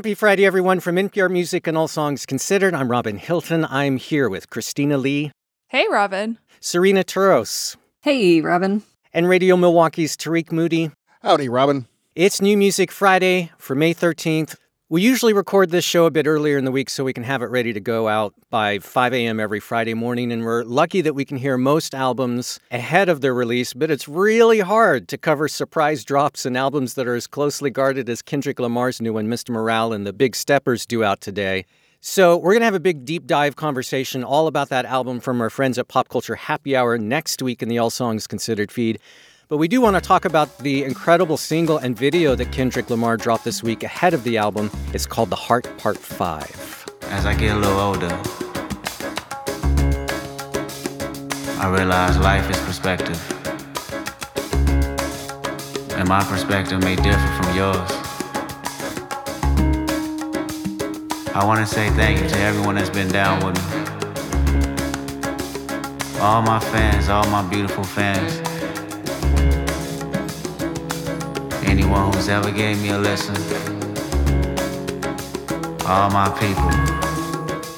Happy Friday, everyone, from NPR Music and All Songs Considered. I'm Robin Hilton. I'm here with Christina Lee. Hey, Robin. Serena Turos. Hey, Robin. And Radio Milwaukee's Tarik Moody. Howdy, Robin. It's New Music Friday for May 13th. We usually record this show a bit earlier in the week so we can have it ready to go out by 5 a.m. every Friday morning. And we're lucky that we can hear most albums ahead of their release, but it's really hard to cover surprise drops and albums that are as closely guarded as Kendrick Lamar's new one, Mr. Morale, and the Big Steppers due out today. So, we're going to have a big deep dive conversation all about that album from our friends at Pop Culture Happy Hour next week in the All Songs Considered feed. But we do want to talk about the incredible single and video that Kendrick Lamar dropped this week ahead of the album. It's called The Heart Part 5. As I get a little older, I realize life is perspective. And my perspective may differ from yours. I want to say thank you to everyone that's been down with me. All my fans, all my beautiful fans. Anyone who's ever gave me a lesson. All my people.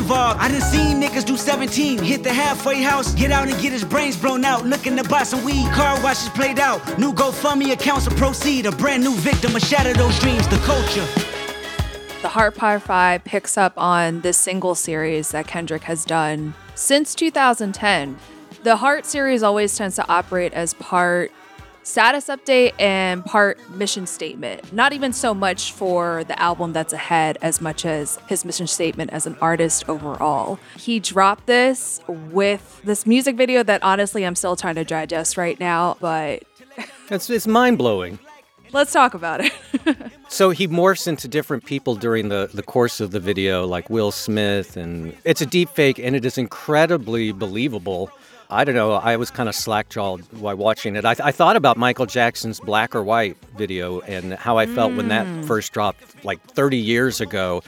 involved. I done seen niggas do 17, hit the halfway house, get out and get his brains blown out. Looking to buy some weed, car washes played out. New GoFundMe accounts to proceed, a brand new victim of shatter those dreams, the culture. The Heart Part 5 picks up on this single series that Kendrick has done since 2010. The Heart series always tends to operate as part status update and part mission statement. Not even so much for the album that's ahead as much as his mission statement as an artist overall. He dropped this with this music video that honestly I'm still trying to digest right now, but it's, it's mind blowing. Let's talk about it. so he morphs into different people during the, the course of the video, like Will Smith, and it's a deep fake and it is incredibly believable. I don't know. I was kind of slack jawed while watching it. I, I, thought about Michael Jackson's Black or White video and how I felt mm. when that mm. first dropped like 30 years ago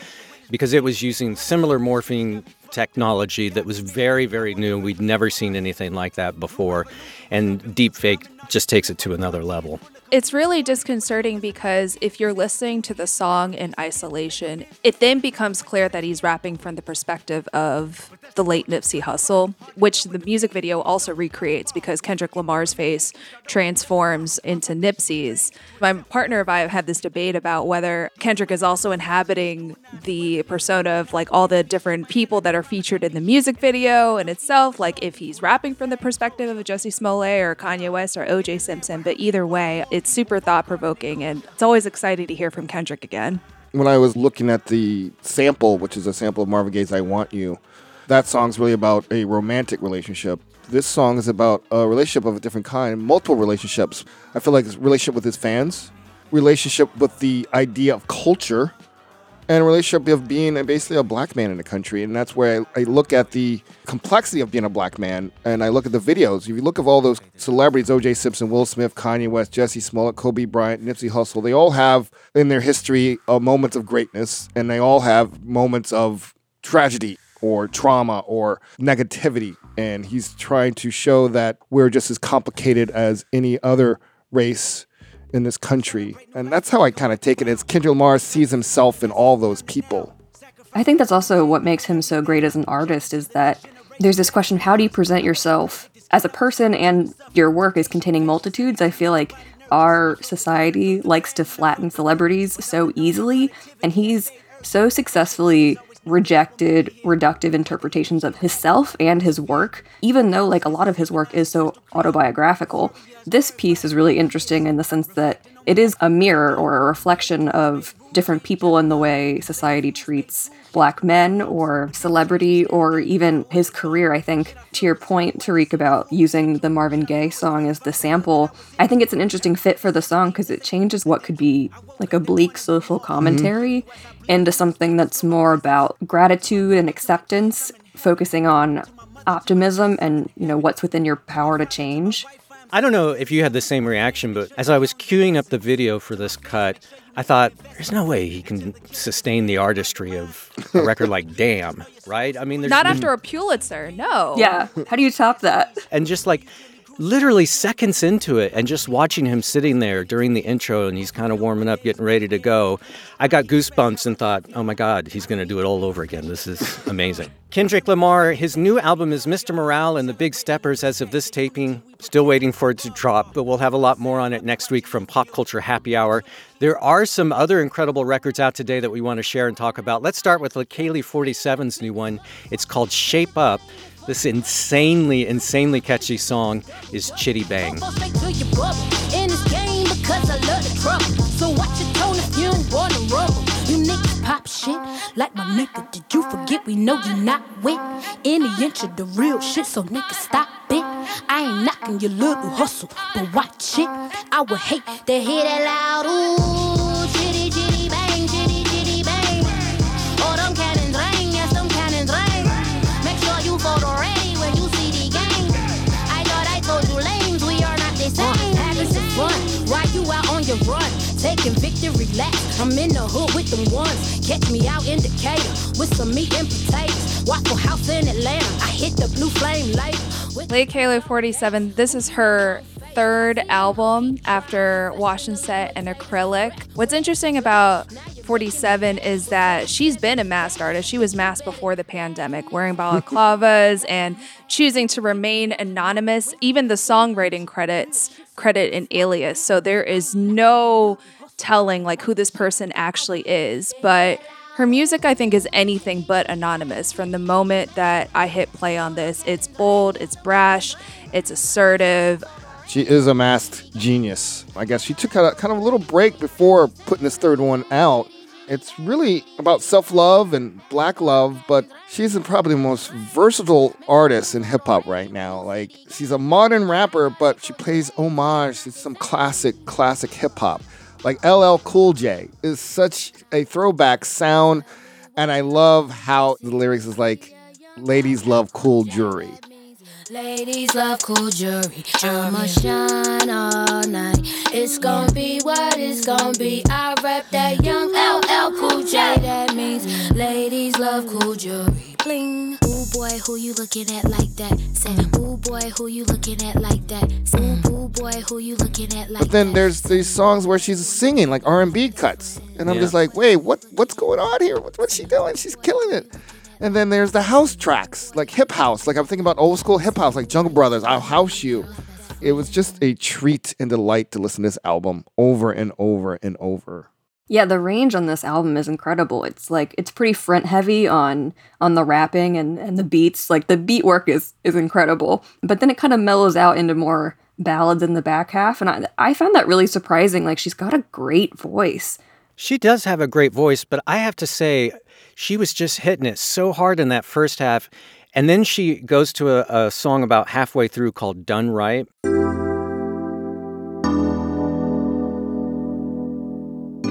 because it was using similar morphing technology that was very, very new. We'd never seen anything like that before. And deepfake just takes it to another level. It's really disconcerting because if you're listening to the song in isolation, it then becomes clear that he's rapping from the perspective of the late Nipsey Hussle, which the music video also recreates because Kendrick Lamar's face transforms into Nipsey's. My partner and I have had this debate about whether Kendrick is also inhabiting the persona of like all the different people that are featured in the music video in itself, like if he's rapping from the perspective of Jussie Smollett or Kanye West or OJ Simpson. But either way, it's super thought provoking, and it's always exciting to hear from Kendrick again. When I was looking at the sample, which is a sample of Marvin Gaye's I Want You, that song's really about a romantic relationship. This song is about a relationship of a different kind, multiple relationships. I feel like it's relationship with his fans, relationship with the idea of culture, and relationship of being basically a black man in the country. And that's where I, I, look at the complexity of being a black man and I look at the videos. If you look at all those celebrities, OJ Simpson, Will Smith, Kanye West, Jussie Smollett, Kobe Bryant, Nipsey Hussle, they all have in their history moments of greatness and they all have moments of tragedy or trauma or negativity. And he's trying to show that we're just as complicated as any other race in this country. And that's how I kind of take it. As Kendrick Lamar sees himself in all those people. I think that's also what makes him so great as an artist is that there's this question how do you present yourself as a person and your work is containing multitudes? I feel like our society likes to flatten celebrities so easily, and he's so successfully rejected reductive interpretations of himself and his work, even though like a lot of his work is so autobiographical. This piece is really interesting in the sense that it is a mirror or a reflection of different people in the way society treats black men or celebrity or even his career. I think, to your point, Tarik, about using the Marvin Gaye song as the sample, I think it's an interesting fit for the song because it changes what could be like a bleak social commentary mm-hmm. into something that's more about gratitude and acceptance, focusing on optimism and you know what's within your power to change I don't know if you had the same reaction, but as I was queuing up the video for this cut, I thought, there's no way he can sustain the artistry of a record like Damn, right? I mean, there's not after a Pulitzer, no. Yeah. How do you top that? And just like literally seconds into it and just watching him sitting there during the intro and he's kind of warming up getting ready to go i got goosebumps and thought oh my god he's going to do it all over again. This is amazing. Kendrick lamar his new album is mr morale and the big steppers as of this taping. Still waiting for it to drop but we'll have a lot more on it next week from pop culture happy hour. There are some other incredible records out today that we want to share and talk about. Let's start with Leikeli 47's new one. It's called shape up this insanely, insanely catchy song is Chitty Bang. Pop shit like my nigga. Did you forget we know you not any inch of the real shit? So niggas stop it. I ain't knocking your little hustle, but watch it. I would hate to hear that loud ooh, Taking victory laps. I'm in the hood with them ones. Catch me out in Decatur with some meat and potatoes. Waffle House in Atlanta. I hit the blue flame later. Leikeli 47, this is her third album after Wash and Set and Acrylic. What's interesting about 47 is that she's been a masked artist. She was masked before the pandemic, wearing balaclavas and choosing to remain anonymous. Even the songwriting credits credit an alias. So there is no telling like who this person actually is. But her music, I think, is anything but anonymous. From the moment that I hit play on this, it's bold, it's brash, it's assertive. She is a masked genius. I guess she took a kind of a little break before putting this third one out. It's really about self love and black love, but she's probably the most versatile artist in hip hop right now. Like, she's a modern rapper, but she plays homage to some classic, classic hip hop. Like LL Cool J is such a throwback sound, and I love how the lyrics is like, ladies love cool jewelry. Ladies love cool jewelry. I'ma shine all night. It's gonna be what it's gonna be. I rep that young LL Cool J. That means ladies love cool jewelry. Bling. Ooh boy, who you looking at like that? Say, ooh boy, who you looking at like that? Say, ooh boy, who you looking at like But then there's these songs where she's singing like R&B cuts, and I'm yeah. just like, wait, what? What's going on here? What, what's she doing? She's killing it. And then there's the house tracks, like hip house. Like I'm thinking about old school hip house, like Jungle Brothers, I'll House You. It was just a treat and delight to listen to this album over and over and over. Yeah, the range on this album is incredible. It's like it's pretty front heavy on on the rapping and, and the beats. Like the beat work is is incredible. But then it kind of mellows out into more ballads in the back half. And I I found that really surprising. Like she's got a great voice. She does have a great voice, but I have to say, she was just hitting it so hard in that first half. And then she goes to a, a song about halfway through called Done Right.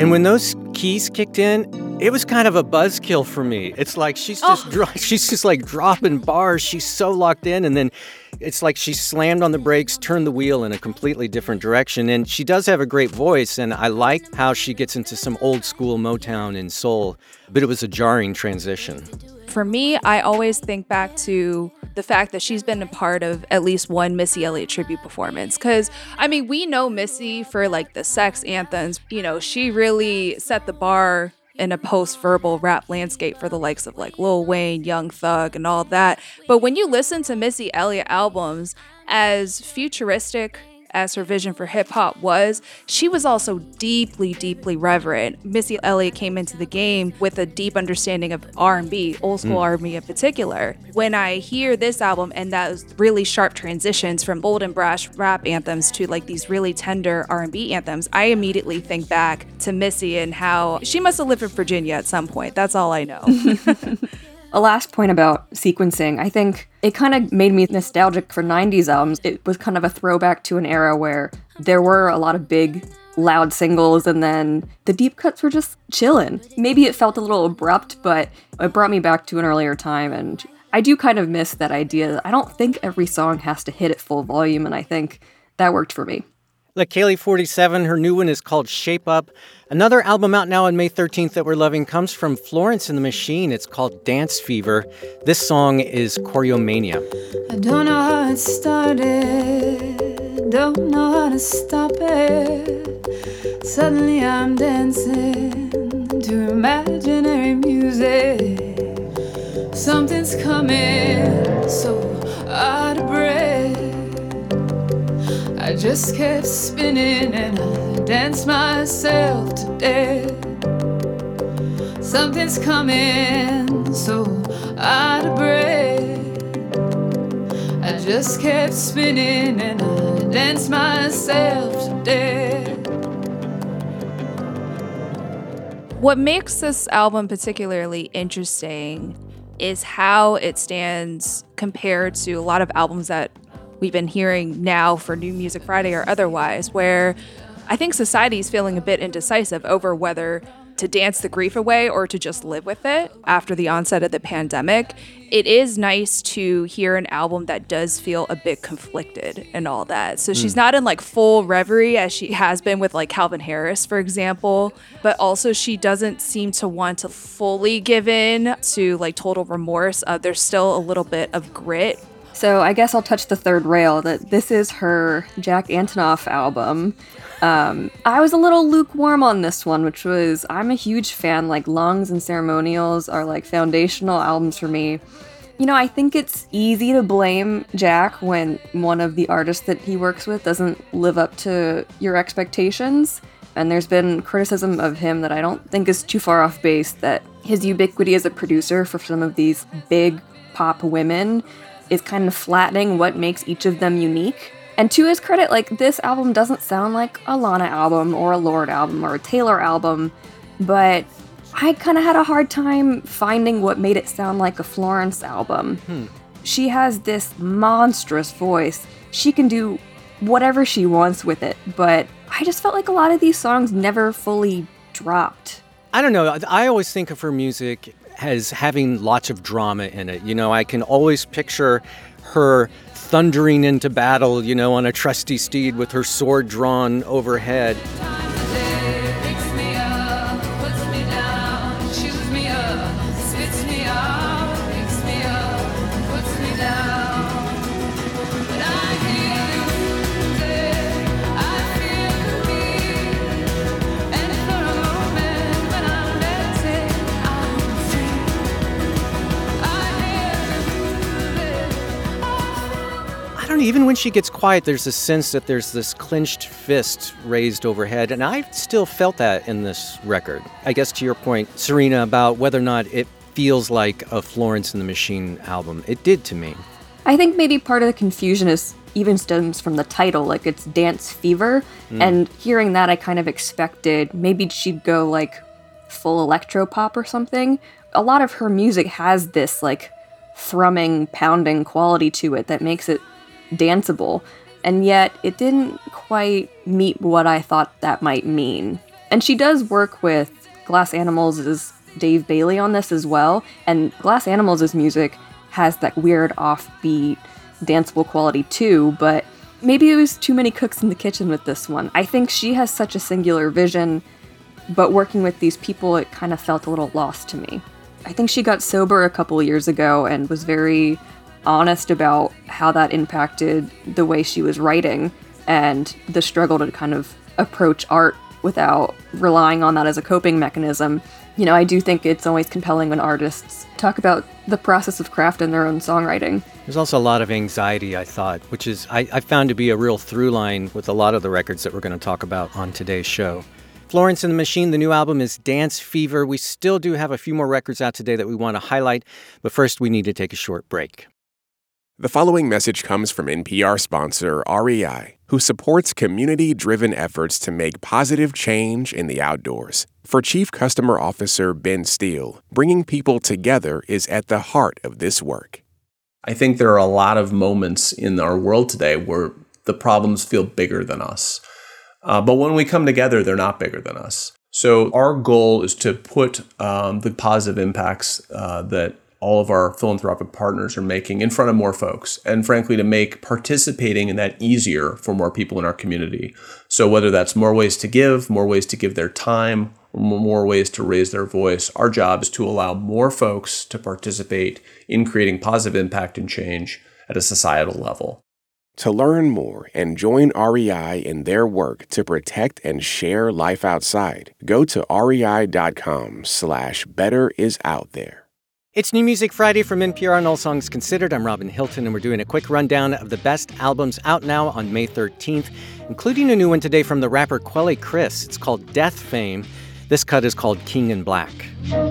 And when those keys kicked in, it was kind of a buzzkill for me. It's like she's oh. just oh. dro- she's just like dropping bars. She's so locked in, and then it's like she slammed on the brakes, turned the wheel in a completely different direction. And she does have a great voice, and I like how she gets into some old school Motown and soul, but it was a jarring transition. For me, I always think back to the fact that she's been a part of at least one Missy Elliott tribute performance. Because, I mean, we know Missy for like the sex anthems. You know, she really set the bar in a post-verbal rap landscape for the likes of like Lil Wayne, Young Thug, and all that. But when you listen to Missy Elliott albums, as futuristic as her vision for hip hop was, she was also deeply, deeply reverent. Missy Elliott came into the game with a deep understanding of R&B, old school Mm. R&B in particular. When I hear this album and those really sharp transitions from bold and brash rap anthems to like these really tender R&B anthems, I immediately think back to Missy and how she must have lived in Virginia at some point. That's all I know. A last point about sequencing, I think it kind of made me nostalgic for 90s albums. It was kind of a throwback to an era where there were a lot of big, loud singles, and then the deep cuts were just chilling. Maybe it felt a little abrupt, but it brought me back to an earlier time, and I do kind of miss that idea. I don't think every song has to hit at full volume, and I think that worked for me. Leikeli 47, her new one is called Shape Up. Another album out now on May 13th that we're loving comes from Florence and the Machine. It's called Dance Fever. This song is Choreomania. I don't know how it started, don't know how to stop it. Suddenly I'm dancing to imaginary music. Something's coming, so out of breath. I just kept spinning and I danced myself to death. Something's coming, so out of breath. I just kept spinning and I danced myself to death. What makes this album particularly interesting is how it stands compared to a lot of albums that we've been hearing now for New Music Friday or otherwise, where I think society is feeling a bit indecisive over whether to dance the grief away or to just live with it after the onset of the pandemic. It is nice to hear an album that does feel a bit conflicted and all that. So she's Mm. not in like full reverie as she has been with like Calvin Harris, for example, but also she doesn't seem to want to fully give in to like total remorse. Uh, there's still a little bit of grit So I guess I'll touch the third rail that this is her Jack Antonoff album. Um, I was a little lukewarm on this one, which was I'm a huge fan. Like Lungs and Ceremonials are like foundational albums for me. You know, I think it's easy to blame Jack when one of the artists that he works with doesn't live up to your expectations. And there's been criticism of him that I don't think is too far off base that his ubiquity as a producer for some of these big pop women is kind of flattening what makes each of them unique. And to his credit, like this album doesn't sound like a Lana album or a Lorde album or a Taylor album, but I kind of had a hard time finding what made it sound like a Florence album. Hmm. She has this monstrous voice. She can do whatever she wants with it, but I just felt like a lot of these songs never fully dropped. I don't know. I always think of her music as having lots of drama in it. You know, I can always picture her thundering into battle, you know, on a trusty steed with her sword drawn overhead. Up, up, even when she gets quiet, there's a sense that there's this clenched fist raised overhead, and I still felt that in this record. I guess to your point, Serena, about whether or not it feels like a Florence and the Machine album. It did to me. I think maybe part of the confusion is even stems from the title, like it's Dance Fever. Mm. And hearing that, I kind of expected maybe she'd go like full electro pop or something. A lot of her music has this like thrumming, pounding quality to it that makes it danceable. And yet it didn't quite meet what I thought that might mean. And she does work with Glass Animals' Dave Bayley on this as well. And Glass Animals' music has that weird offbeat danceable quality too, but maybe it was too many cooks in the kitchen with this one. I think she has such a singular vision, but working with these people, it kind of felt a little lost to me. I think she got sober a couple years ago and was very honest about how that impacted the way she was writing and the struggle to kind of approach art without relying on that as a coping mechanism. you know, I do think it's always compelling when artists talk about the process of craft in their own songwriting. There's also a lot of anxiety, I thought, which is I, I found to be a real through line with a lot of the records that we're going to talk about on today's show. Florence and the Machine, the new album is Dance Fever. We still do have a few more records out today that we want to highlight, but first we need to take a short break. The following message comes from NPR sponsor REI, who supports community driven efforts to make positive change in the outdoors. For Chief Customer Officer Ben Steele, bringing people together is at the heart of this work. I think there are a lot of moments in our world today where the problems feel bigger than us. Uh, but when we come together, they're not bigger than us. So our goal is to put um, the positive impacts uh, that all of our philanthropic partners are making in front of more folks, and frankly, to make participating in that easier for more people in our community. So whether that's more ways to give, more ways to give their time, or more ways to raise their voice, our job is to allow more folks to participate in creating positive impact and change at a societal level. To learn more and join REI in their work to protect and share life outside, go to rei.com slash better is out there. It's New Music Friday from NPR and All Songs Considered. I'm Robin Hilton, and we're doing a quick rundown of the best albums out now on May 13th, including a new one today from the rapper Quelle Chris. It's called Death Fame. This cut is called King in Black. Keep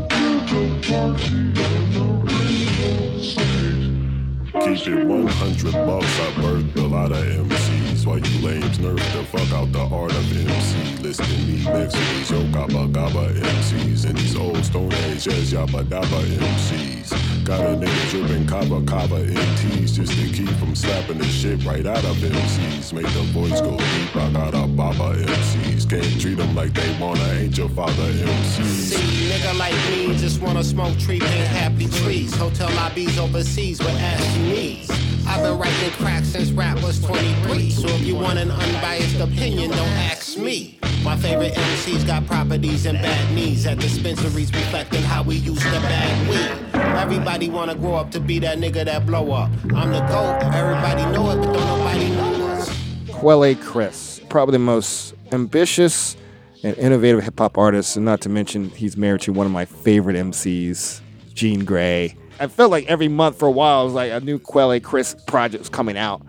it 100 bucks. I a lot of MCs. While you lames nerf the fuck out the art of MC. Listing me next to these yo gabba MCs. And these old stone age as yabba dabba MCs. Got a nigga dripping kava kava MTs just to keep from slapping the shit right out of MCs. Make the voice go deep. I got a baba MCs. Can't treat them like they wanna ain't your father MCs. See, nigga like me just wanna smoke tree, paint happy trees. Hotel lobbies overseas with ashy knees. I've been writing crack since rap was 23. So if you want an unbiased opinion, don't ask me. My favorite MCs got properties and bad knees at dispensaries reflecting how we used to bag weed. Everybody wanna grow up to be that nigga that blow up. I'm the GOAT, everybody know it, but don't nobody know us. Quelle Chris, probably the most ambitious and innovative hip hop artist, and not to mention he's married to one of my favorite MCs, Jean Grae. I felt like every month for a while, it was like a new Quelle Chris project was coming out.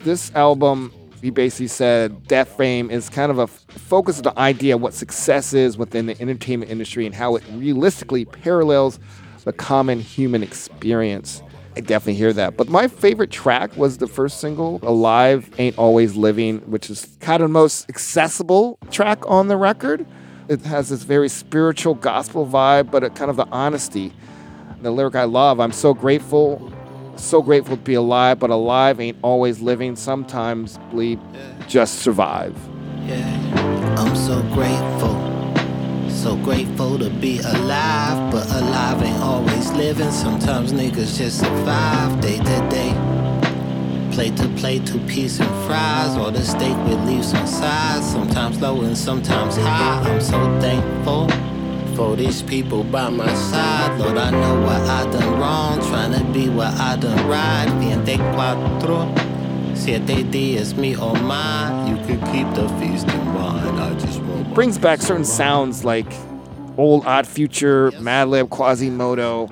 This album, he basically said Death Fame is kind of a focus of the idea of what success is within the entertainment industry and how it realistically parallels the common human experience. I definitely hear that. But my favorite track was the first single, Alive Ain't Always Living, which is kind of the most accessible track on the record. It has this very spiritual gospel vibe, but it kind of the honesty. The lyric I love, I'm so grateful, so grateful to be alive, but alive ain't always living. Sometimes bleep, just survive. Yeah, I'm so grateful. So grateful to be alive, but alive ain't always living. Sometimes niggas just survive day to day. Plate to plate, two piece and fries, or the steak with leaves on sides. Sometimes low and sometimes high. I'm so thankful for these people by my side. Lord, I know what I done wrong, trying to be what I done right. Viente cuatro, siete días, me or mine. You could keep the feast in mind. I just want brings back certain sounds like old Odd Future, Madlib, Quasimoto,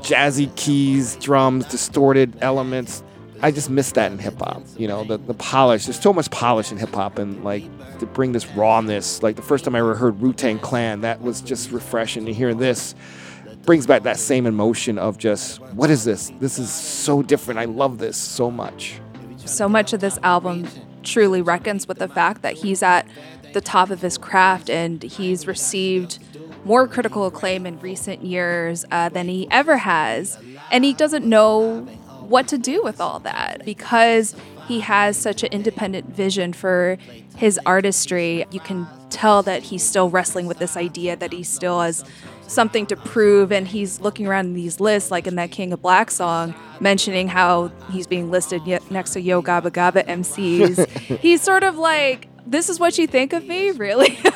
jazzy keys, drums, distorted elements. I just miss that in hip hop. You know, the, the polish. There's so much polish in hip hop, and like to bring this rawness. Like the first time I ever heard Wu Tang Clan, that was just refreshing. To hear this brings back that same emotion of just what is this? This is so different. I love this so much. so much of this album truly reckons with the fact that he's at the top of his craft and he's received more critical acclaim in recent years uh, than he ever has. And he doesn't know what to do with all that because he has such an independent vision for his artistry. You can tell that he's still wrestling with this idea that he still has something to prove and he's looking around in these lists like in that king of black song mentioning how he's being listed next to yo gabba gabba mcs he's sort of like this is what you think of me? Really?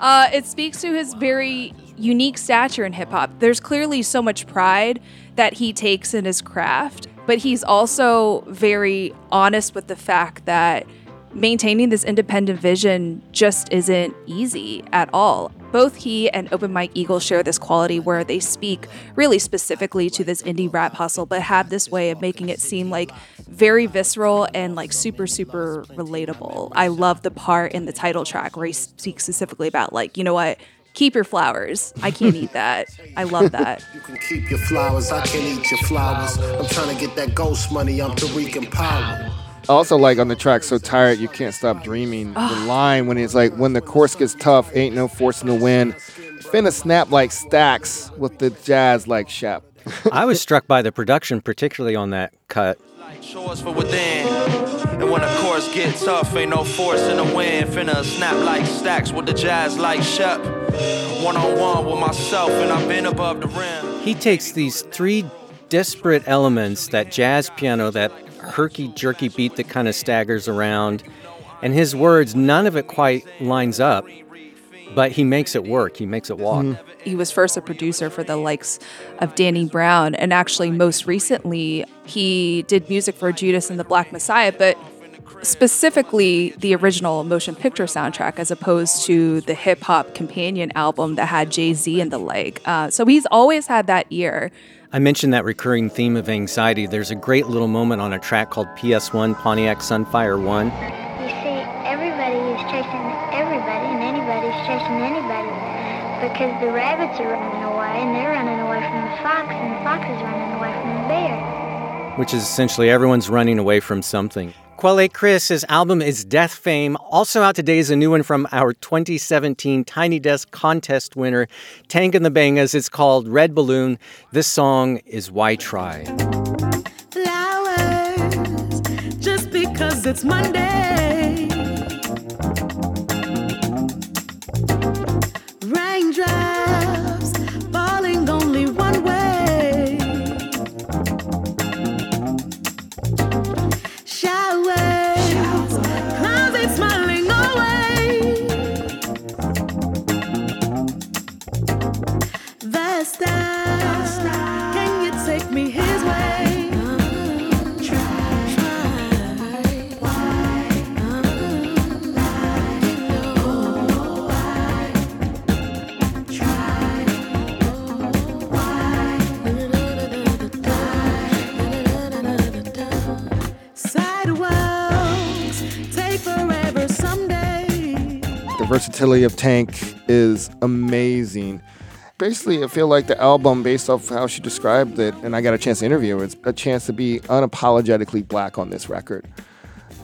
Uh, it speaks to his very unique stature in hip-hop there's clearly so much pride that he takes in his craft but he's also very honest with the fact that maintaining this independent vision just isn't easy at all. both he and Open Mike Eagle share this quality where they speak really specifically to this indie rap hustle, but have this way of making it seem like very visceral and like super, super relatable. I love the part in the title track where he speaks specifically about, like, you know what? Keep your flowers. I can't eat that. I love that. You can keep your flowers, I can eat your flowers. I'm trying to get that ghost money, I'm Tariq and Power. Also like on the track "So Tired You Can't Stop Dreaming." the line when it's like, "When the course gets tough, ain't no forcing the win." Finna snap like stacks with the jazz like Shep. I was struck by the production, particularly on that cut. Chores for within. And when the course gets tough, ain't no force in the wind. Finna snap like stacks with the jazz like Shep. One on one with myself, and I've been above the rim. He takes these three disparate elements that jazz piano, that herky jerky beat that kind of staggers around, and his words, none of it quite lines up, but he makes it work. He makes it walk. He was first a producer for the likes of Danny Brown, and actually, most recently, he did music for Judas and the Black Messiah, but specifically the original motion picture soundtrack as opposed to the hip hop companion album that had Jay Z and the like. Uh, so he's always had that ear. I mentioned that recurring theme of anxiety. There's a great little moment on a track called PS1 Pontiac Sunfire 1. You see, everybody is chasing everybody, and anybody's chasing anybody. Because the rabbits are running away, and they're running away from the fox, and the fox is running away from the bear. which is essentially everyone's running away from something. Quelle Chris, his album is Death Fame. Also out today is a new one from our 2017 Tiny Desk contest winner, Tank and the Bangas. It's called Red Balloon. This song is Why Try. flowers just because it's Monday. Versatility of Tank is amazing. Basically, I feel like the album, based off how she described it, and I got a chance to interview her, it's a chance to be unapologetically black on this record.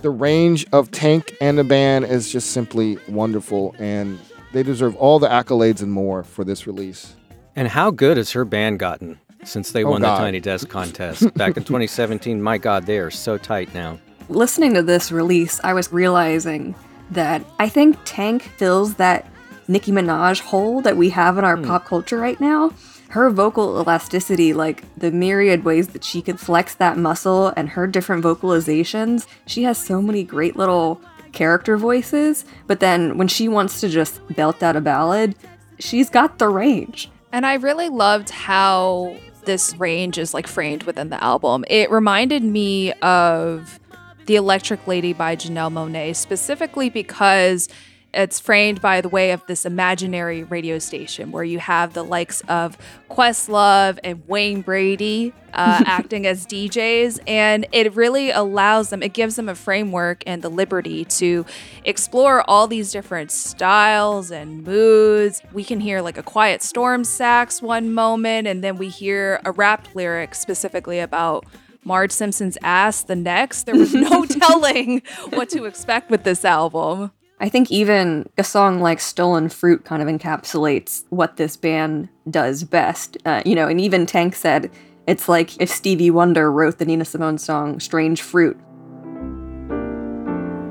The range of Tank and the band is just simply wonderful, and they deserve all the accolades and more for this release. And how good has her band gotten since they Oh, won God. the Tiny Desk contest back in 2017? My God, they are so tight now. Listening to this release, I was realizing that I think Tank fills that Nicki Minaj hole that we have in our hmm. pop culture right now. Her vocal elasticity, like the myriad ways that she can flex that muscle and her different vocalizations, she has so many great little character voices. But then when she wants to just belt out a ballad, she's got the range. And I really loved how this range is like framed within the album. It reminded me of The Electric Lady by Janelle Monáe, specifically because it's framed by the way of this imaginary radio station where you have the likes of Questlove and Wayne Brady uh, acting as DJs. And it really allows them, it gives them a framework and the liberty to explore all these different styles and moods. We can hear like a quiet storm sax one moment, and then we hear a rap lyric specifically about Marge Simpson's ass the next. There was no telling what to expect with this album. I think even a song like Stolen Fruit kind of encapsulates what this band does best. Uh, you know, and even Tank said it's like if Stevie Wonder wrote the Nina Simone song Strange Fruit.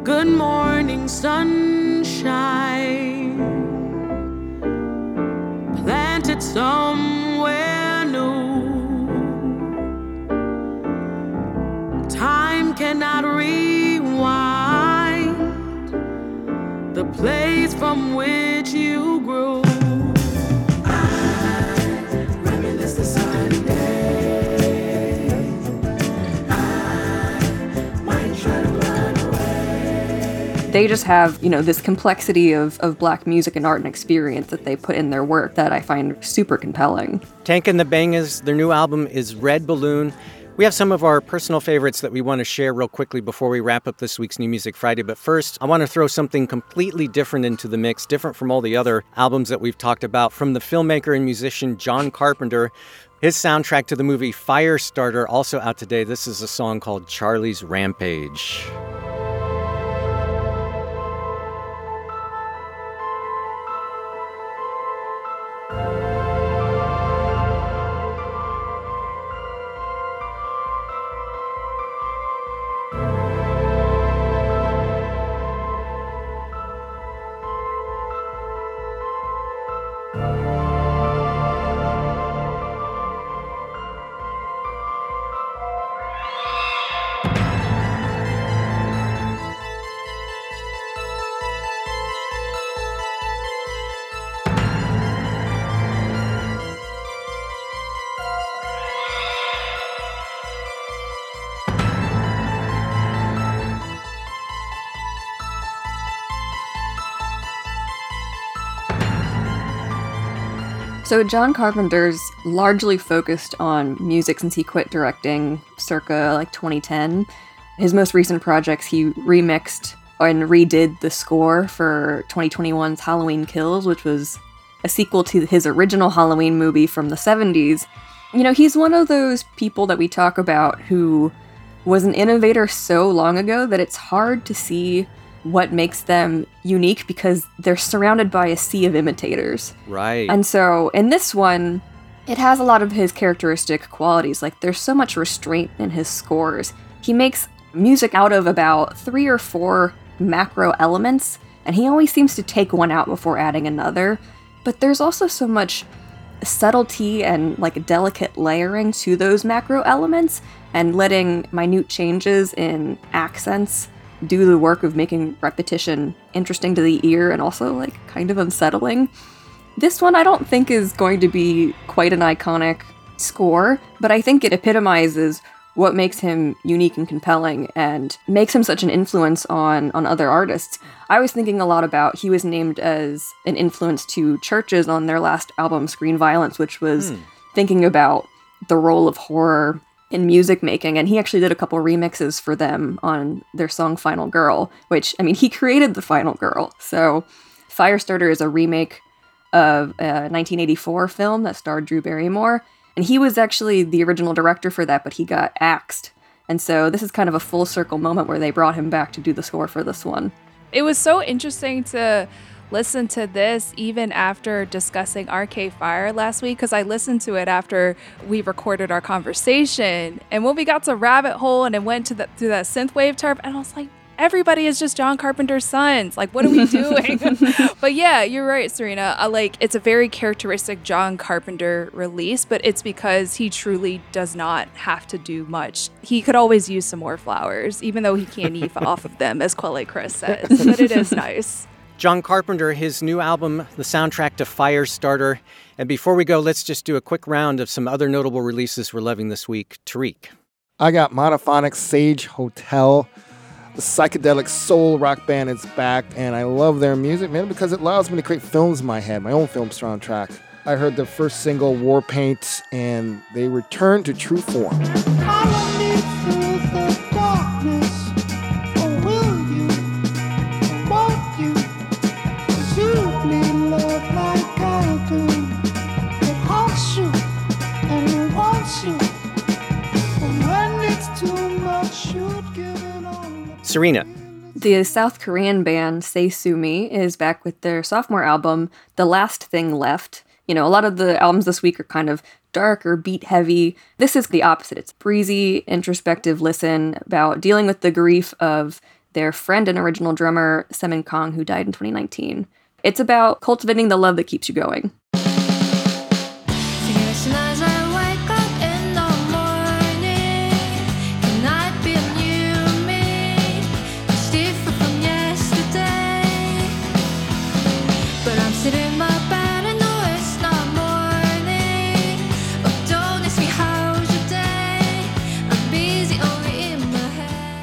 Good morning, sunshine. Planted somewhere Time cannot rewind the place from which you grew. I reminisce the Sunday. I might try to run away. they just have, you know, this complexity of, of black music and art and experience that they put in their work that I find super compelling. Tank and the Bangas, their new album is Red Balloon. We have some of our personal favorites that we want to share real quickly before we wrap up this week's New Music Friday. But first, I want to throw something completely different into the mix, different from all the other albums that we've talked about, from the filmmaker and musician John Carpenter. His soundtrack to the movie Firestarter, also out today. This is a song called Charlie's Rampage. So John Carpenter's largely focused on music since he quit directing circa like 2010. His most recent projects he remixed and redid the score for 2021's Halloween Kills, which was a sequel to his original Halloween movie from the 70s. You know, he's one of those people that we talk about who was an innovator so long ago that it's hard to see what makes them unique because they're surrounded by a sea of imitators. Right. And so in this one, it has a lot of his characteristic qualities. Like there's so much restraint in his scores. He makes music out of about three or four macro elements, and he always seems to take one out before adding another. But there's also so much subtlety and like delicate layering to those macro elements and letting minute changes in accents do the work of making repetition interesting to the ear and also like kind of unsettling. This one I don't think is going to be quite an iconic score, but I think it epitomizes what makes him unique and compelling and makes him such an influence on on other artists. I was thinking a lot about he was named as an influence to Chvrches on their last album Screen Violence, which was Hmm. thinking about the role of horror in music making and he actually did a couple remixes for them on their song Final Girl, which I mean he created the Final Girl. So Firestarter is a remake of a 1984 film that starred Drew Barrymore and he was actually the original director for that but he got axed. And so this is kind of a full circle moment where they brought him back to do the score for this one. It was so interesting to listen to this even after discussing Arcade Fire last week because I listened to it after we recorded our conversation. And when we got to Rabbit Hole and it went to the, through that synthwave turf, and I was like, everybody is just John Carpenter's sons. Like, what are we doing? but yeah, you're right, Serena. I like it's a very characteristic John Carpenter release, but it's because he truly does not have to do much. He could always use some more flowers, even though he can't eat off of them, as Quelle Chris says. But it is nice. John Carpenter, his new album, the soundtrack to Firestarter. And before we go, let's just do a quick round of some other notable releases we're loving this week. Tariq. I got Monophonic Sage Motel. The psychedelic soul rock band is back, and I love their music, man, because it allows me to create films in my head, my own film soundtrack. I heard their first single, War Paint, and they returned to true form. Serena. The South Korean band Say Sue Me is back with their sophomore album, The Last Thing Left. You know, a lot of the albums this week are kind of dark or beat heavy. This is the opposite. It's breezy, introspective listen about dealing with the grief of their friend and original drummer, Semin Kang, who died in 2019. It's about cultivating the love that keeps you going.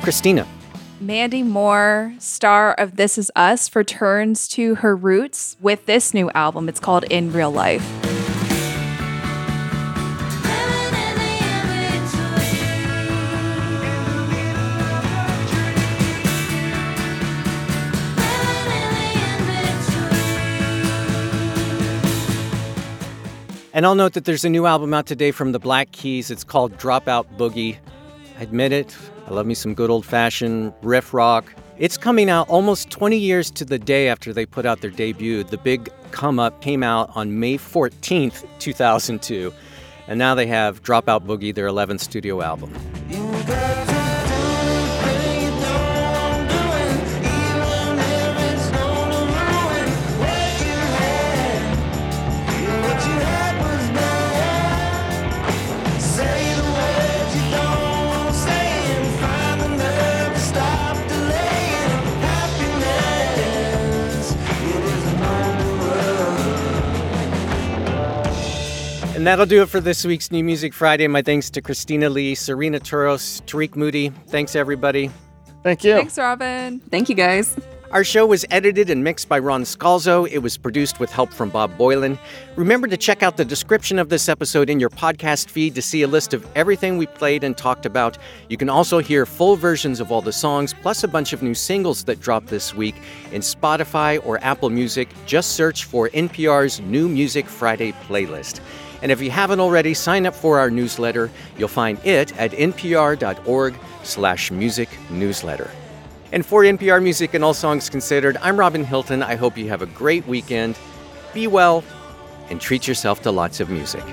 Christina. Mandy Moore, star of This Is Us, returns to her roots with this new album. It's called In Real Life. And I'll note that there's a new album out today from the Black Keys. It's called Dropout Boogie. I admit it, I love me some good old fashioned riff rock. It's coming out almost 20 years to the day after they put out their debut. The big come up came out on May 14th, 2002. And now they have Dropout Boogie, their 11th studio album. And that'll do it for this week's New Music Friday. My thanks to Christina Lee, Serena Turos, Tarik Moody. Thanks, everybody. Thank you. Thanks, Robin. Thank you, guys. Our show was edited and mixed by Ron Scalzo. It was produced with help from Bob Boylan. Remember to check out the description of this episode in your podcast feed to see a list of everything we played and talked about. You can also hear full versions of all the songs, plus a bunch of new singles that dropped this week in Spotify or Apple Music. Just search for NPR's New Music Friday playlist. And if you haven't already, sign up for our newsletter. You'll find it at npr.org slash music newsletter. And for NPR Music and All Songs Considered, I'm Robin Hilton. I hope you have a great weekend. Be well and treat yourself to lots of music.